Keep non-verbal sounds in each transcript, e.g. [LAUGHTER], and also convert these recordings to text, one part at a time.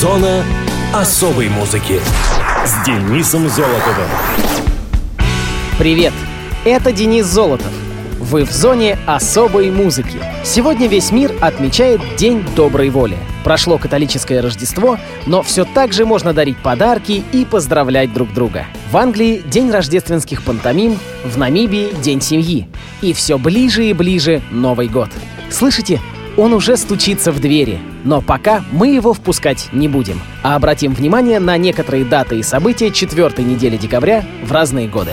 Зона особой музыки с Денисом Золотовым. Привет! Это Денис Золотов. Вы в зоне особой музыки. Сегодня весь мир отмечает День доброй воли. Прошло католическое Рождество, но все так же можно дарить подарки и поздравлять друг друга. В Англии день рождественских пантомим, в Намибии день семьи. И все ближе и ближе Новый год. Слышите? Он уже стучится в двери, но пока мы его впускать не будем, а обратим внимание на некоторые даты и события четвертой недели декабря в разные годы.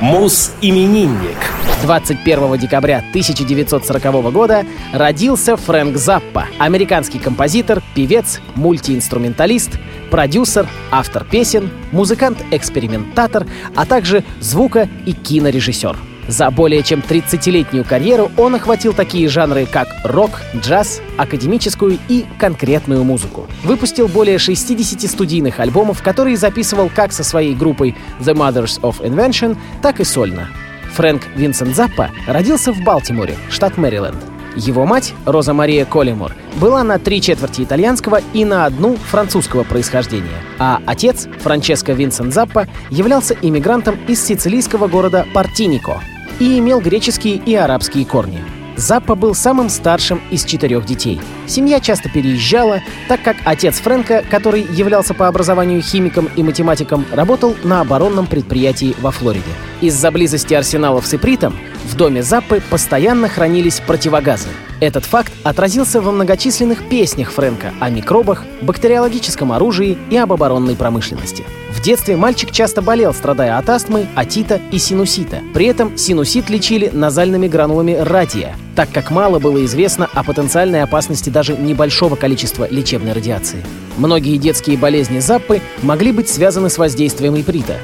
Мус-именинник. 21 декабря 1940 года родился Фрэнк Заппа, американский композитор, певец, мультиинструменталист, продюсер, автор песен, музыкант-экспериментатор, а также звука- и кинорежиссер. За более чем 30-летнюю карьеру он охватил такие жанры, как рок, джаз, академическую и конкретную музыку. Выпустил более 60 студийных альбомов, которые записывал как со своей группой The Mothers of Invention, так и сольно. Фрэнк Винсент Заппа родился в Балтиморе, штат Мэриленд. Его мать, Роза Мария Коллимор, была на три четверти итальянского и на одну французского происхождения, а отец, Франческо Винсент Заппа, являлся иммигрантом из сицилийского города Партинико и имел греческие и арабские корни. Заппа был самым старшим из четырех детей. Семья часто переезжала, так как отец Фрэнка, который являлся по образованию химиком и математиком, работал на оборонном предприятии во Флориде. Из-за близости арсеналов с ипритом в доме Заппы постоянно хранились противогазы. Этот факт отразился во многочисленных песнях Фрэнка о микробах, бактериологическом оружии и об оборонной промышленности. В детстве мальчик часто болел, страдая от астмы, отита и синусита. При этом синусит лечили назальными гранулами радия, так как мало было известно о потенциальной опасности даже небольшого количества лечебной радиации. Многие детские болезни Заппы могли быть связаны с воздействием иприта.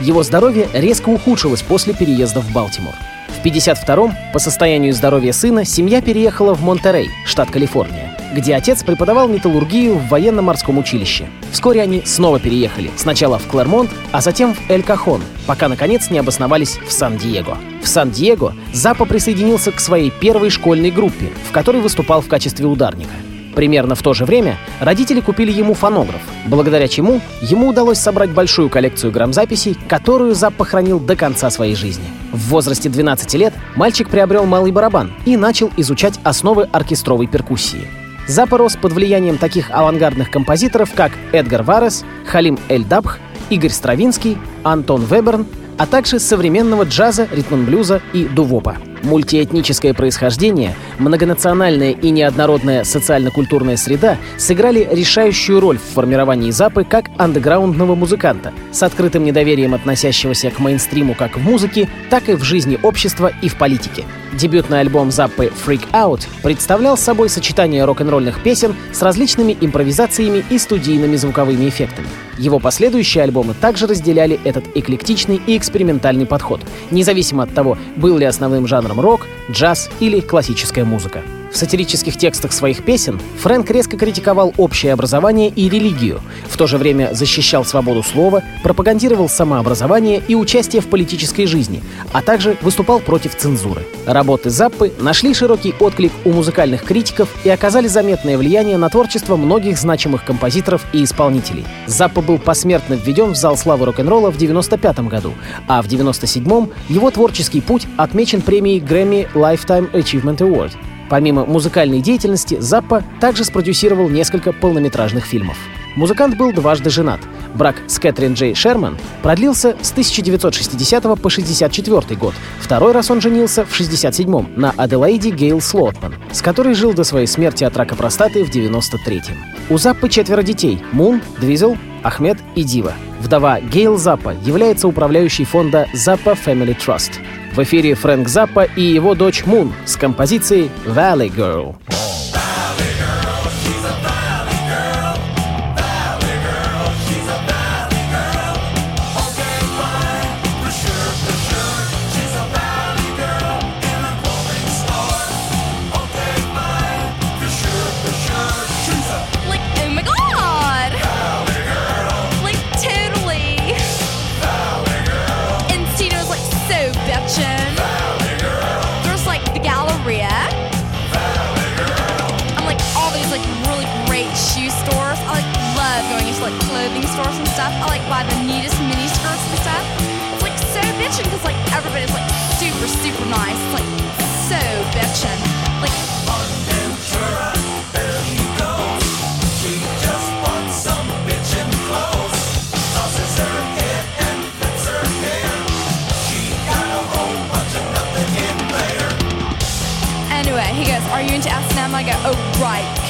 Его здоровье резко ухудшилось после переезда в Балтимор. В 52-м, по состоянию здоровья сына, семья переехала в Монтерей, штат Калифорния, где отец преподавал металлургию в военно-морском училище. Вскоре они снова переехали, сначала в Клермонт, а затем в Эль-Кахон, пока, наконец, не обосновались в Сан-Диего. В Сан-Диего Запа присоединился к своей первой школьной группе, в которой выступал в качестве ударника. Примерно в то же время родители купили ему фонограф, благодаря чему ему удалось собрать большую коллекцию грамзаписей, которую Заппа хранил до конца своей жизни. В возрасте 12 лет мальчик приобрел малый барабан и начал изучать основы оркестровой перкуссии. Заппа рос под влиянием таких авангардных композиторов, как Эдгар Варес, Халим Эль-Дабх, Игорь Стравинский, Антон Веберн, а также современного джаза, ритм-блюза и дувопа. Мультиэтническое происхождение, многонациональная и неоднородная социально-культурная среда сыграли решающую роль в формировании Запы как андеграундного музыканта, с открытым недоверием относящегося к мейнстриму как в музыке, так и в жизни общества и в политике. Дебютный альбом Заппы «Freak Out» представлял собой сочетание рок-н-ролльных песен с различными импровизациями и студийными звуковыми эффектами. Его последующие альбомы также разделяли этот эклектичный и экспериментальный подход, независимо от того, был ли основным жанром рок, джаз или классическая музыка. В сатирических текстах своих песен Фрэнк резко критиковал общее образование и религию, в то же время защищал свободу слова, пропагандировал самообразование и участие в политической жизни, а также выступал против цензуры. Работы Заппы нашли широкий отклик у музыкальных критиков и оказали заметное влияние на творчество многих значимых композиторов и исполнителей. Заппа был посмертно введен в зал славы рок-н-ролла в 1995 году, а в 1997 его творческий путь отмечен премией Grammy Lifetime Achievement Award. Помимо музыкальной деятельности, Заппа также спродюсировал несколько полнометражных фильмов. Музыкант был дважды женат. Брак с Кэтрин Джей Шерман продлился с 1960 по 1964 год. Второй раз он женился в 1967 на Аделаиде Гейл Слотман, с которой жил до своей смерти от рака простаты в 1993 У Заппы четверо детей – Мун, Двизел, Ахмед и Дива. Вдова Гейл Заппа является управляющей фонда Zappa Family Trust. В эфире Фрэнк Заппа и его дочь Мун с композицией «Valley Girl». Stores and stuff, I like buy the neatest mini skirts and stuff. It's like so bitchin' because like everybody's like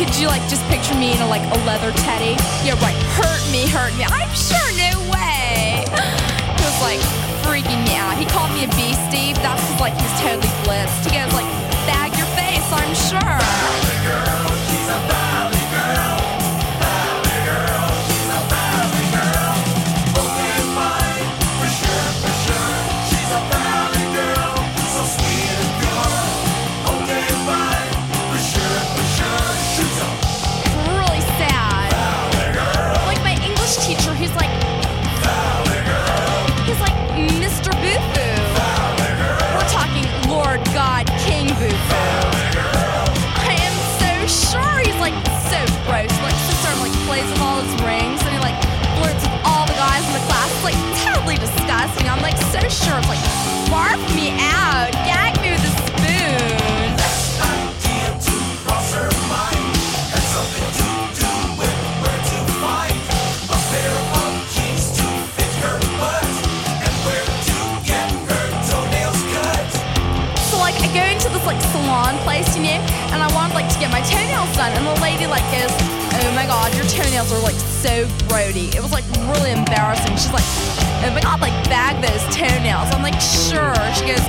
Could you like just picture me in a like a leather teddy?" Yeah, right. Hurt me, hurt me. I'm sure, no way. [GASPS] He was like freaking me out. He called me a beastie. That's like he was totally blitzed. He goes like, "Bag your face." I'm sure. Like salon place, you know, and I wanted like to get my toenails done, and the lady like goes, "Oh my god, your toenails are like so grody." It was like really embarrassing. She's like, "Oh my god, like bag those toenails." I'm like, "Sure." She goes,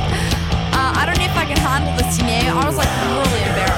uh, "I don't know if I can handle this," you know. I was like really embarrassed.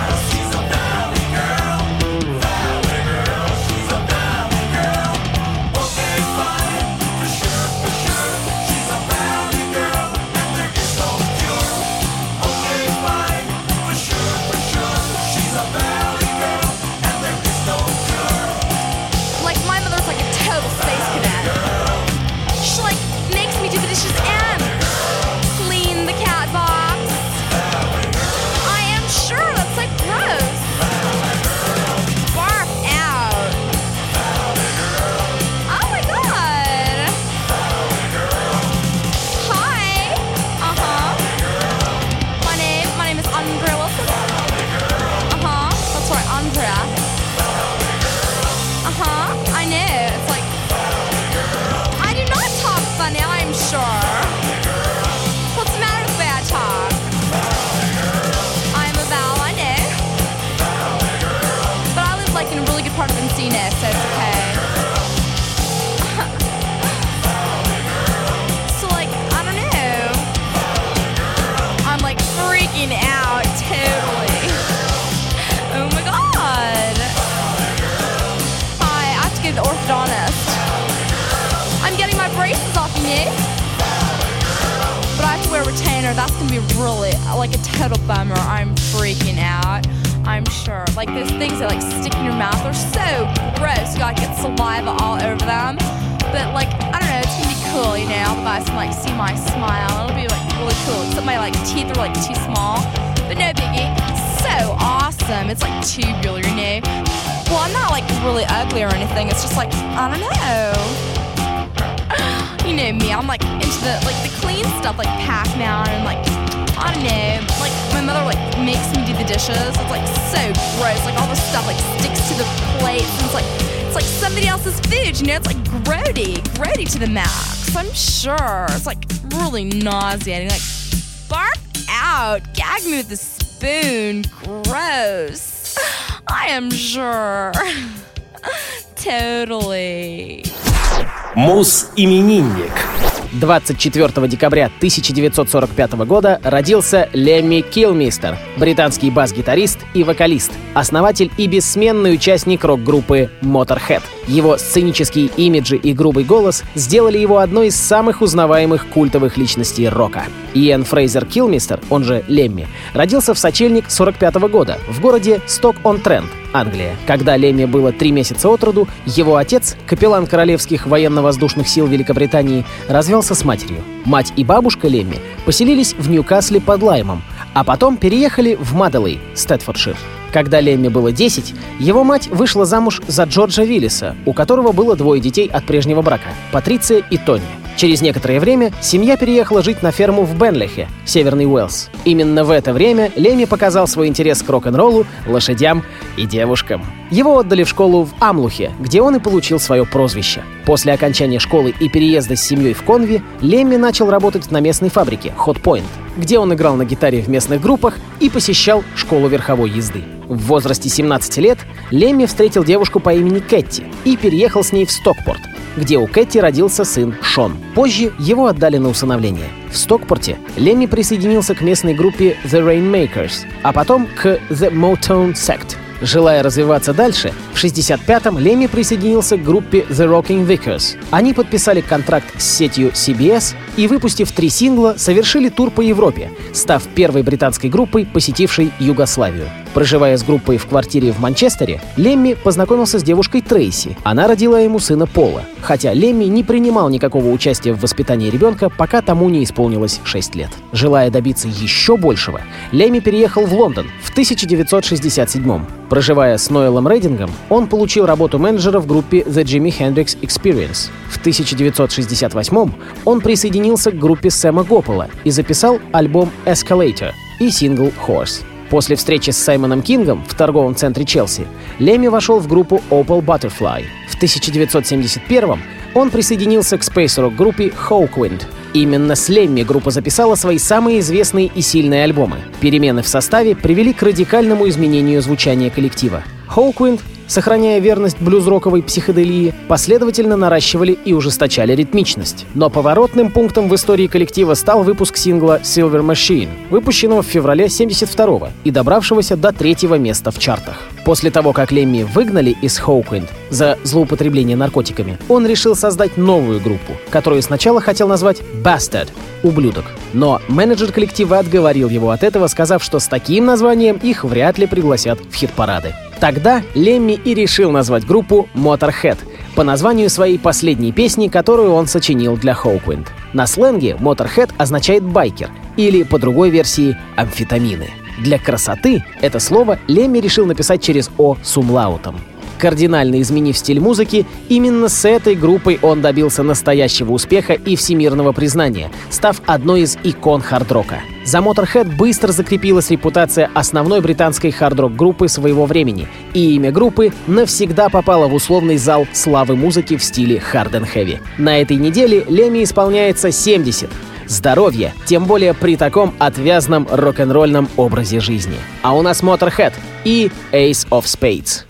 That's gonna be really like a total bummer. I'm freaking out. I'm sure. Like those things that like stick in your mouth are so gross. You gotta get saliva all over them. But like I don't know, it's gonna be cool, you know. The guys can like see my smile. It'll be like really cool. Except my like teeth are like too small. But no biggie. So awesome. It's like tubular, you know. Well, I'm not like really ugly or anything. It's just like I don't know. You know me, I'm like into the like the clean stuff, like Pac-Man and like I don't know. Like my mother like makes me do the dishes. It's like so gross. Like all the stuff like sticks to the plates and it's like it's like somebody else's food, you know, it's like grody, grody to the max. I'm sure. It's like really nauseating. Like barf out. Gag me with a spoon. Gross. [SIGHS] I am sure. [LAUGHS] totally. Мус-именинник. 24 декабря 1945 года родился Лемми Килмистер, британский бас-гитарист и вокалист, основатель и бессменный участник рок-группы Motorhead. Его сценические имиджи и грубый голос сделали его одной из самых узнаваемых культовых личностей рока. Иэн Фрейзер Килмистер, он же Лемми, родился в сочельник 45 года в городе Сток-он-Трент, Англия. Когда Лемми было три месяца от роду, его отец, капеллан Королевских военно-воздушных сил Великобритании, развелся с матерью. Мать и бабушка Лемми поселились в Ньюкасле под Лаймом, а потом переехали в Маделей, Стэдфордшир. Когда Лемми было 10, его мать вышла замуж за Джорджа Виллиса, у которого было двое детей от прежнего брака — Патриция и Тони. Через некоторое время семья переехала жить на ферму в Бенлихе, Северный Уэльс. Именно в это время Леми показал свой интерес к рок-н-роллу, лошадям и девушкам. Его отдали в школу в Амлухе, где он и получил свое прозвище. После окончания школы и переезда с семьей в Конви, Лемми начал работать на местной фабрике Hot Point, где он играл на гитаре в местных группах и посещал школу верховой езды. В возрасте 17 лет Лемми встретил девушку по имени Кэтти и переехал с ней в Стокпорт, где у Кэти родился сын Шон. Позже его отдали на усыновление. В Стокпорте Лемми присоединился к местной группе The Rainmakers, а потом к The Motown Sect. Желая развиваться дальше, в 65-м Лемми присоединился к группе The Rocking Vickers. Они подписали контракт с сетью CBS и, выпустив три сингла, совершили тур по Европе, став первой британской группой, посетившей Югославию. Проживая с группой в квартире в Манчестере, Лемми познакомился с девушкой Трейси. Она родила ему сына Пола, хотя Лемми не принимал никакого участия в воспитании ребенка, пока тому не исполнилось 6 лет. Желая добиться еще большего, Лемми переехал в Лондон в 1967 Проживая с Ноэлом Рейдингом, он получил работу менеджера в группе The Jimi Hendrix Experience. В 1968 он присоединился к группе Сэма Гоппола и записал альбом Escalator и сингл Horse. После встречи с Саймоном Кингом в торговом центре Челси Лемми вошел в группу Opal Butterfly. В 1971 он присоединился к спейс-рок группе Hawkwind. Именно с Лемми группа записала свои самые известные и сильные альбомы. Перемены в составе привели к радикальному изменению звучания коллектива. Hawkwind сохраняя верность блюз-роковой психоделии, последовательно наращивали и ужесточали ритмичность. Но поворотным пунктом в истории коллектива стал выпуск сингла Silver Machine, выпущенного в феврале 72 и добравшегося до третьего места в чартах. После того, как Лемми выгнали из Hawkwind за злоупотребление наркотиками, он решил создать новую группу, которую сначала хотел назвать Bastard — «Ублюдок». Но менеджер коллектива отговорил его от этого, сказав, что с таким названием их вряд ли пригласят в хит-парады. Тогда Лемми и решил назвать группу Motorhead по названию своей последней песни, которую он сочинил для Hawkwind. На сленге Motorhead означает «байкер» или, по другой версии, «амфетамины». Для красоты это слово Лемми решил написать через «о» с умлаутом. Кардинально изменив стиль музыки, именно с этой группой он добился настоящего успеха и всемирного признания, став одной из икон хард-рока. За Motorhead быстро закрепилась репутация основной британской хард-рок группы своего времени, и имя группы навсегда попало в условный зал славы музыки в стиле hard and heavy. На этой неделе Леми исполняется 70. Здоровье, тем более при таком отвязном рок-н-ролльном образе жизни. А у нас Motorhead и Ace of Spades.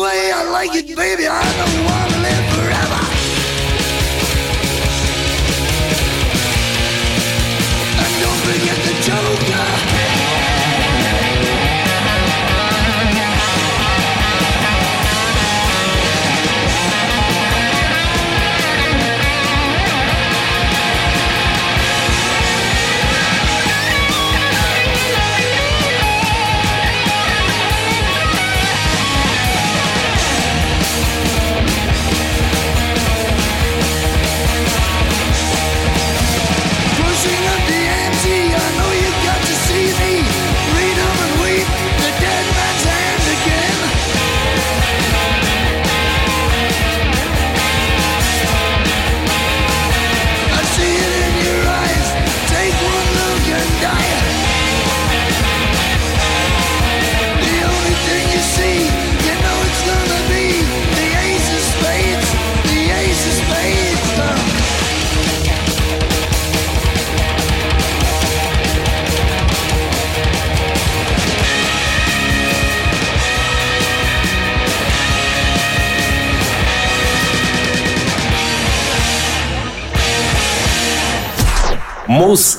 Way I like it, baby. I don't wanna live forever.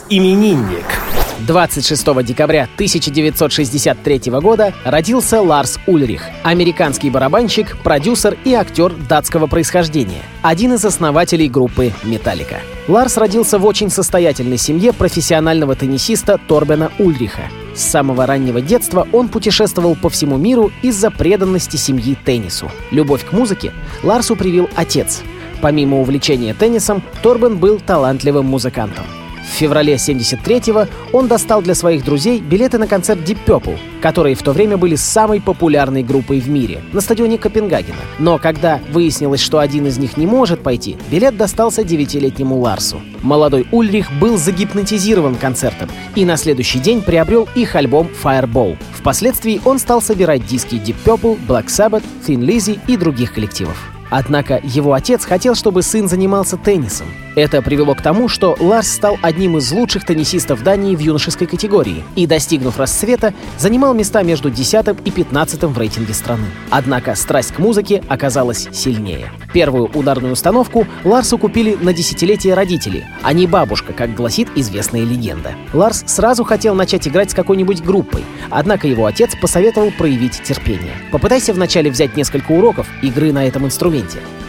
Мус-именинник. 26 декабря 1963 года родился Ларс Ульрих, американский барабанщик, продюсер и актер датского происхождения, один из основателей группы «Металлика». Ларс родился в очень состоятельной семье профессионального теннисиста Торбена Ульриха. С самого раннего детства он путешествовал по всему миру из-за преданности семьи теннису. Любовь к музыке Ларсу привил отец. Помимо увлечения теннисом, Торбен был талантливым музыкантом. В феврале 73-го он достал для своих друзей билеты на концерт Deep Purple, которые в то время были самой популярной группой в мире, на стадионе Копенгагена. Но когда выяснилось, что один из них не может пойти, билет достался девятилетнему Ларсу. Молодой Ульрих был загипнотизирован концертом и на следующий день приобрел их альбом Fireball. Впоследствии он стал собирать диски Deep Purple, Black Sabbath, Thin Lizzy и других коллективов. Однако его отец хотел, чтобы сын занимался теннисом. Это привело к тому, что Ларс стал одним из лучших теннисистов Дании в юношеской категории и, достигнув расцвета, занимал места между 10 и 15 в рейтинге страны. Однако страсть к музыке оказалась сильнее. Первую ударную установку Ларсу купили на десятилетие родители, а не бабушка, как гласит известная легенда. Ларс сразу хотел начать играть с какой-нибудь группой, однако его отец посоветовал проявить терпение. Попытайся вначале взять несколько уроков игры на этом инструменте.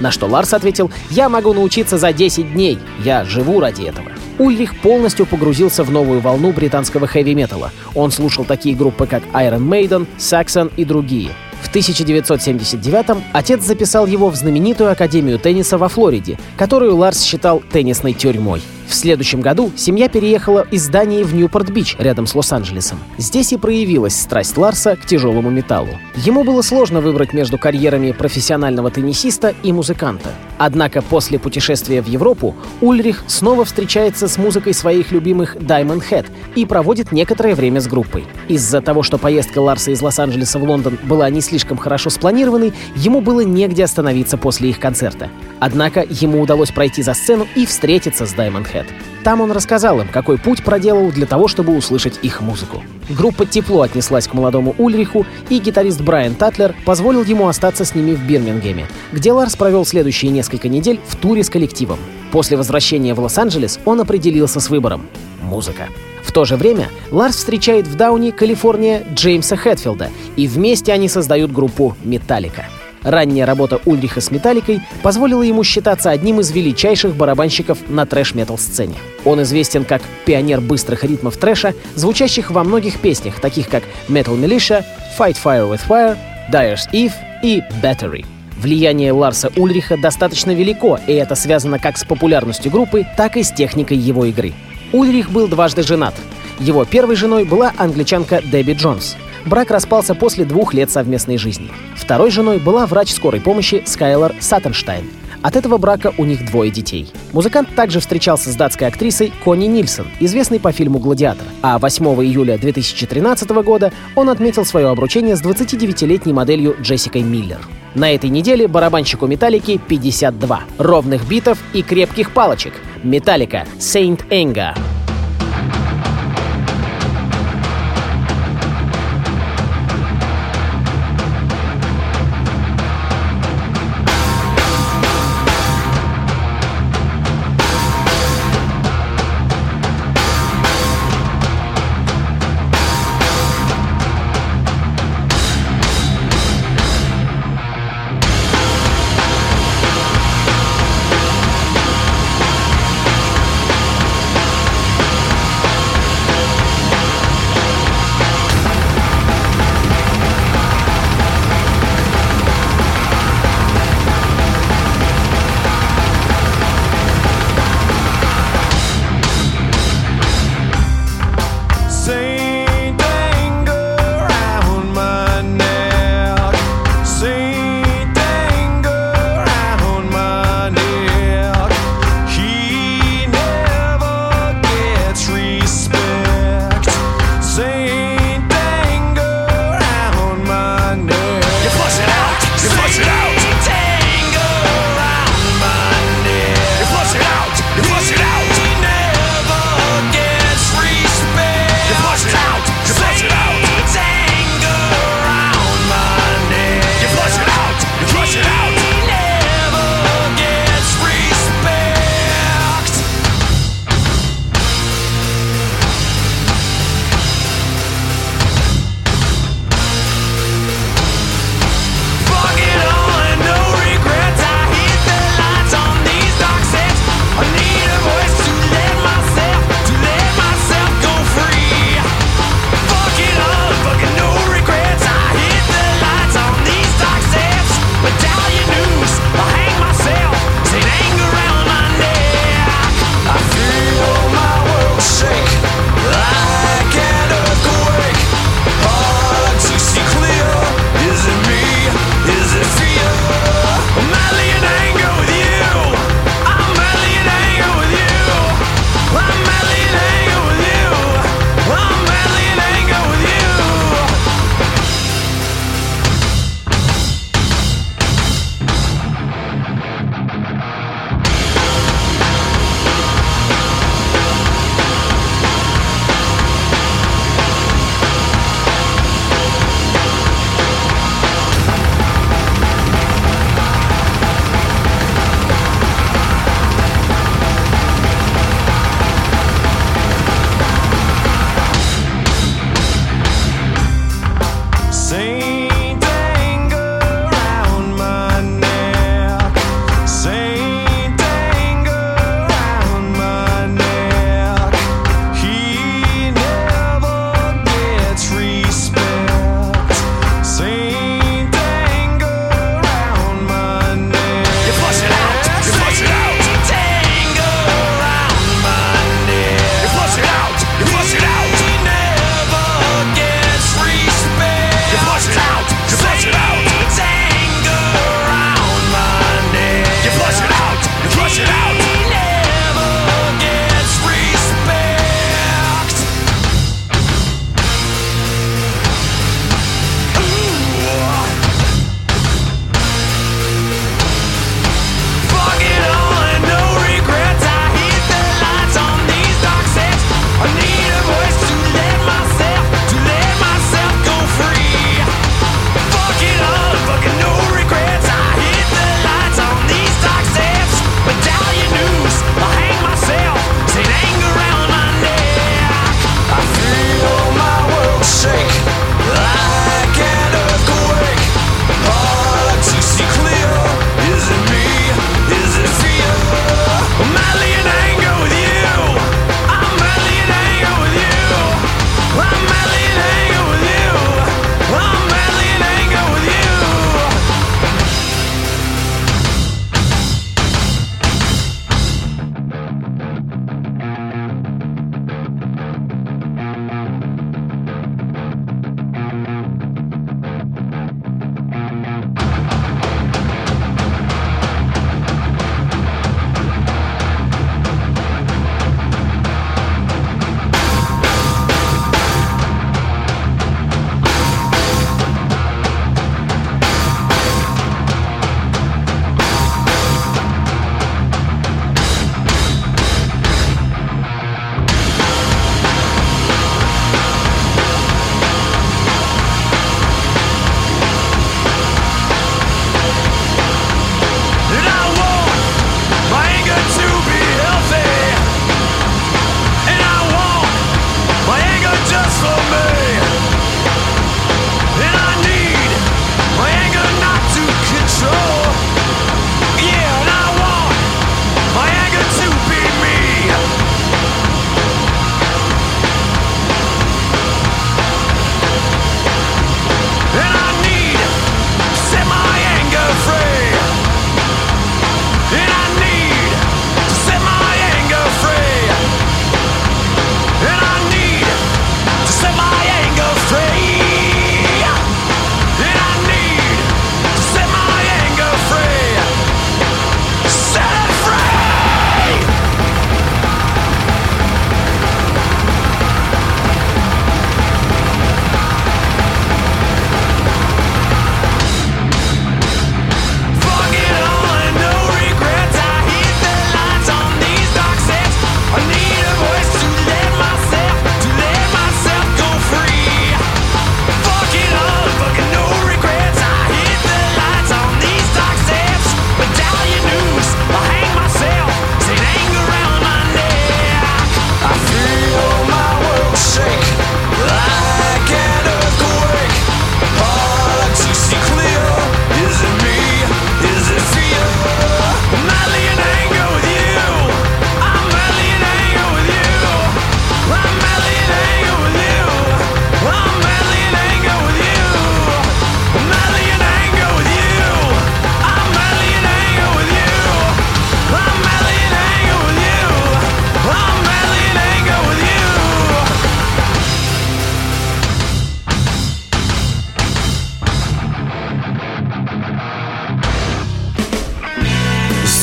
На что Ларс ответил, я могу научиться за 10 дней, я живу ради этого. Ульрих полностью погрузился в новую волну британского хэви-металла. Он слушал такие группы, как Iron Maiden, Saxon и другие. В 1979-м отец записал его в знаменитую Академию тенниса во Флориде, которую Ларс считал теннисной тюрьмой. В следующем году семья переехала из Дании в Ньюпорт-Бич, рядом с Лос-Анджелесом. Здесь и проявилась страсть Ларса к тяжелому металлу. Ему было сложно выбрать между карьерами профессионального теннисиста и музыканта. Однако после путешествия в Европу Ульрих снова встречается с музыкой своих любимых Diamond Head и проводит некоторое время с группой. Из-за того, что поездка Ларса из Лос-Анджелеса в Лондон была не слишком хорошо спланированной, ему было негде остановиться после их концерта. Однако ему удалось пройти за сцену и встретиться с Diamond Head. Там он рассказал им, какой путь проделал для того, чтобы услышать их музыку. Группа тепло отнеслась к молодому Ульриху, и гитарист Брайан Татлер позволил ему остаться с ними в Бирмингеме, где Ларс провел следующие несколько недель в туре с коллективом. После возвращения в Лос-Анджелес он определился с выбором — музыка. В то же время Ларс встречает в Дауне, Калифорния, Джеймса Хэтфилда, и вместе они создают группу «Металлика». Ранняя работа Ульриха с «Металликой» позволила ему считаться одним из величайших барабанщиков на трэш-метал сцене. Он известен как пионер быстрых ритмов трэша, звучащих во многих песнях, таких как Metal Militia, Fight Fire with Fire, Dyer's Eve и Battery. Влияние Ларса Ульриха достаточно велико, и это связано как с популярностью группы, так и с техникой его игры. Ульрих был дважды женат. Его первой женой была англичанка Дебби Джонс — Брак распался после двух лет совместной жизни. Второй женой была врач скорой помощи Скайлор Саттенштайн. От этого брака у них двое детей. Музыкант также встречался с датской актрисой Конни Нильсон, известной по фильму «Гладиатор». А 8 июля 2013 года он отметил свое обручение с 29-летней моделью Джессикой Миллер. На этой неделе барабанщику «Металлики» 52. Ровных битов и крепких палочек. «Металлика» Saint Anger.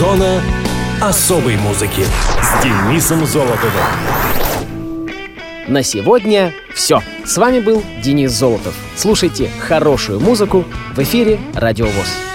сезона особой музыки с Денисом Золотовым. На сегодня все. С вами был Денис Золотов. Слушайте хорошую музыку в эфире «Радиовоз».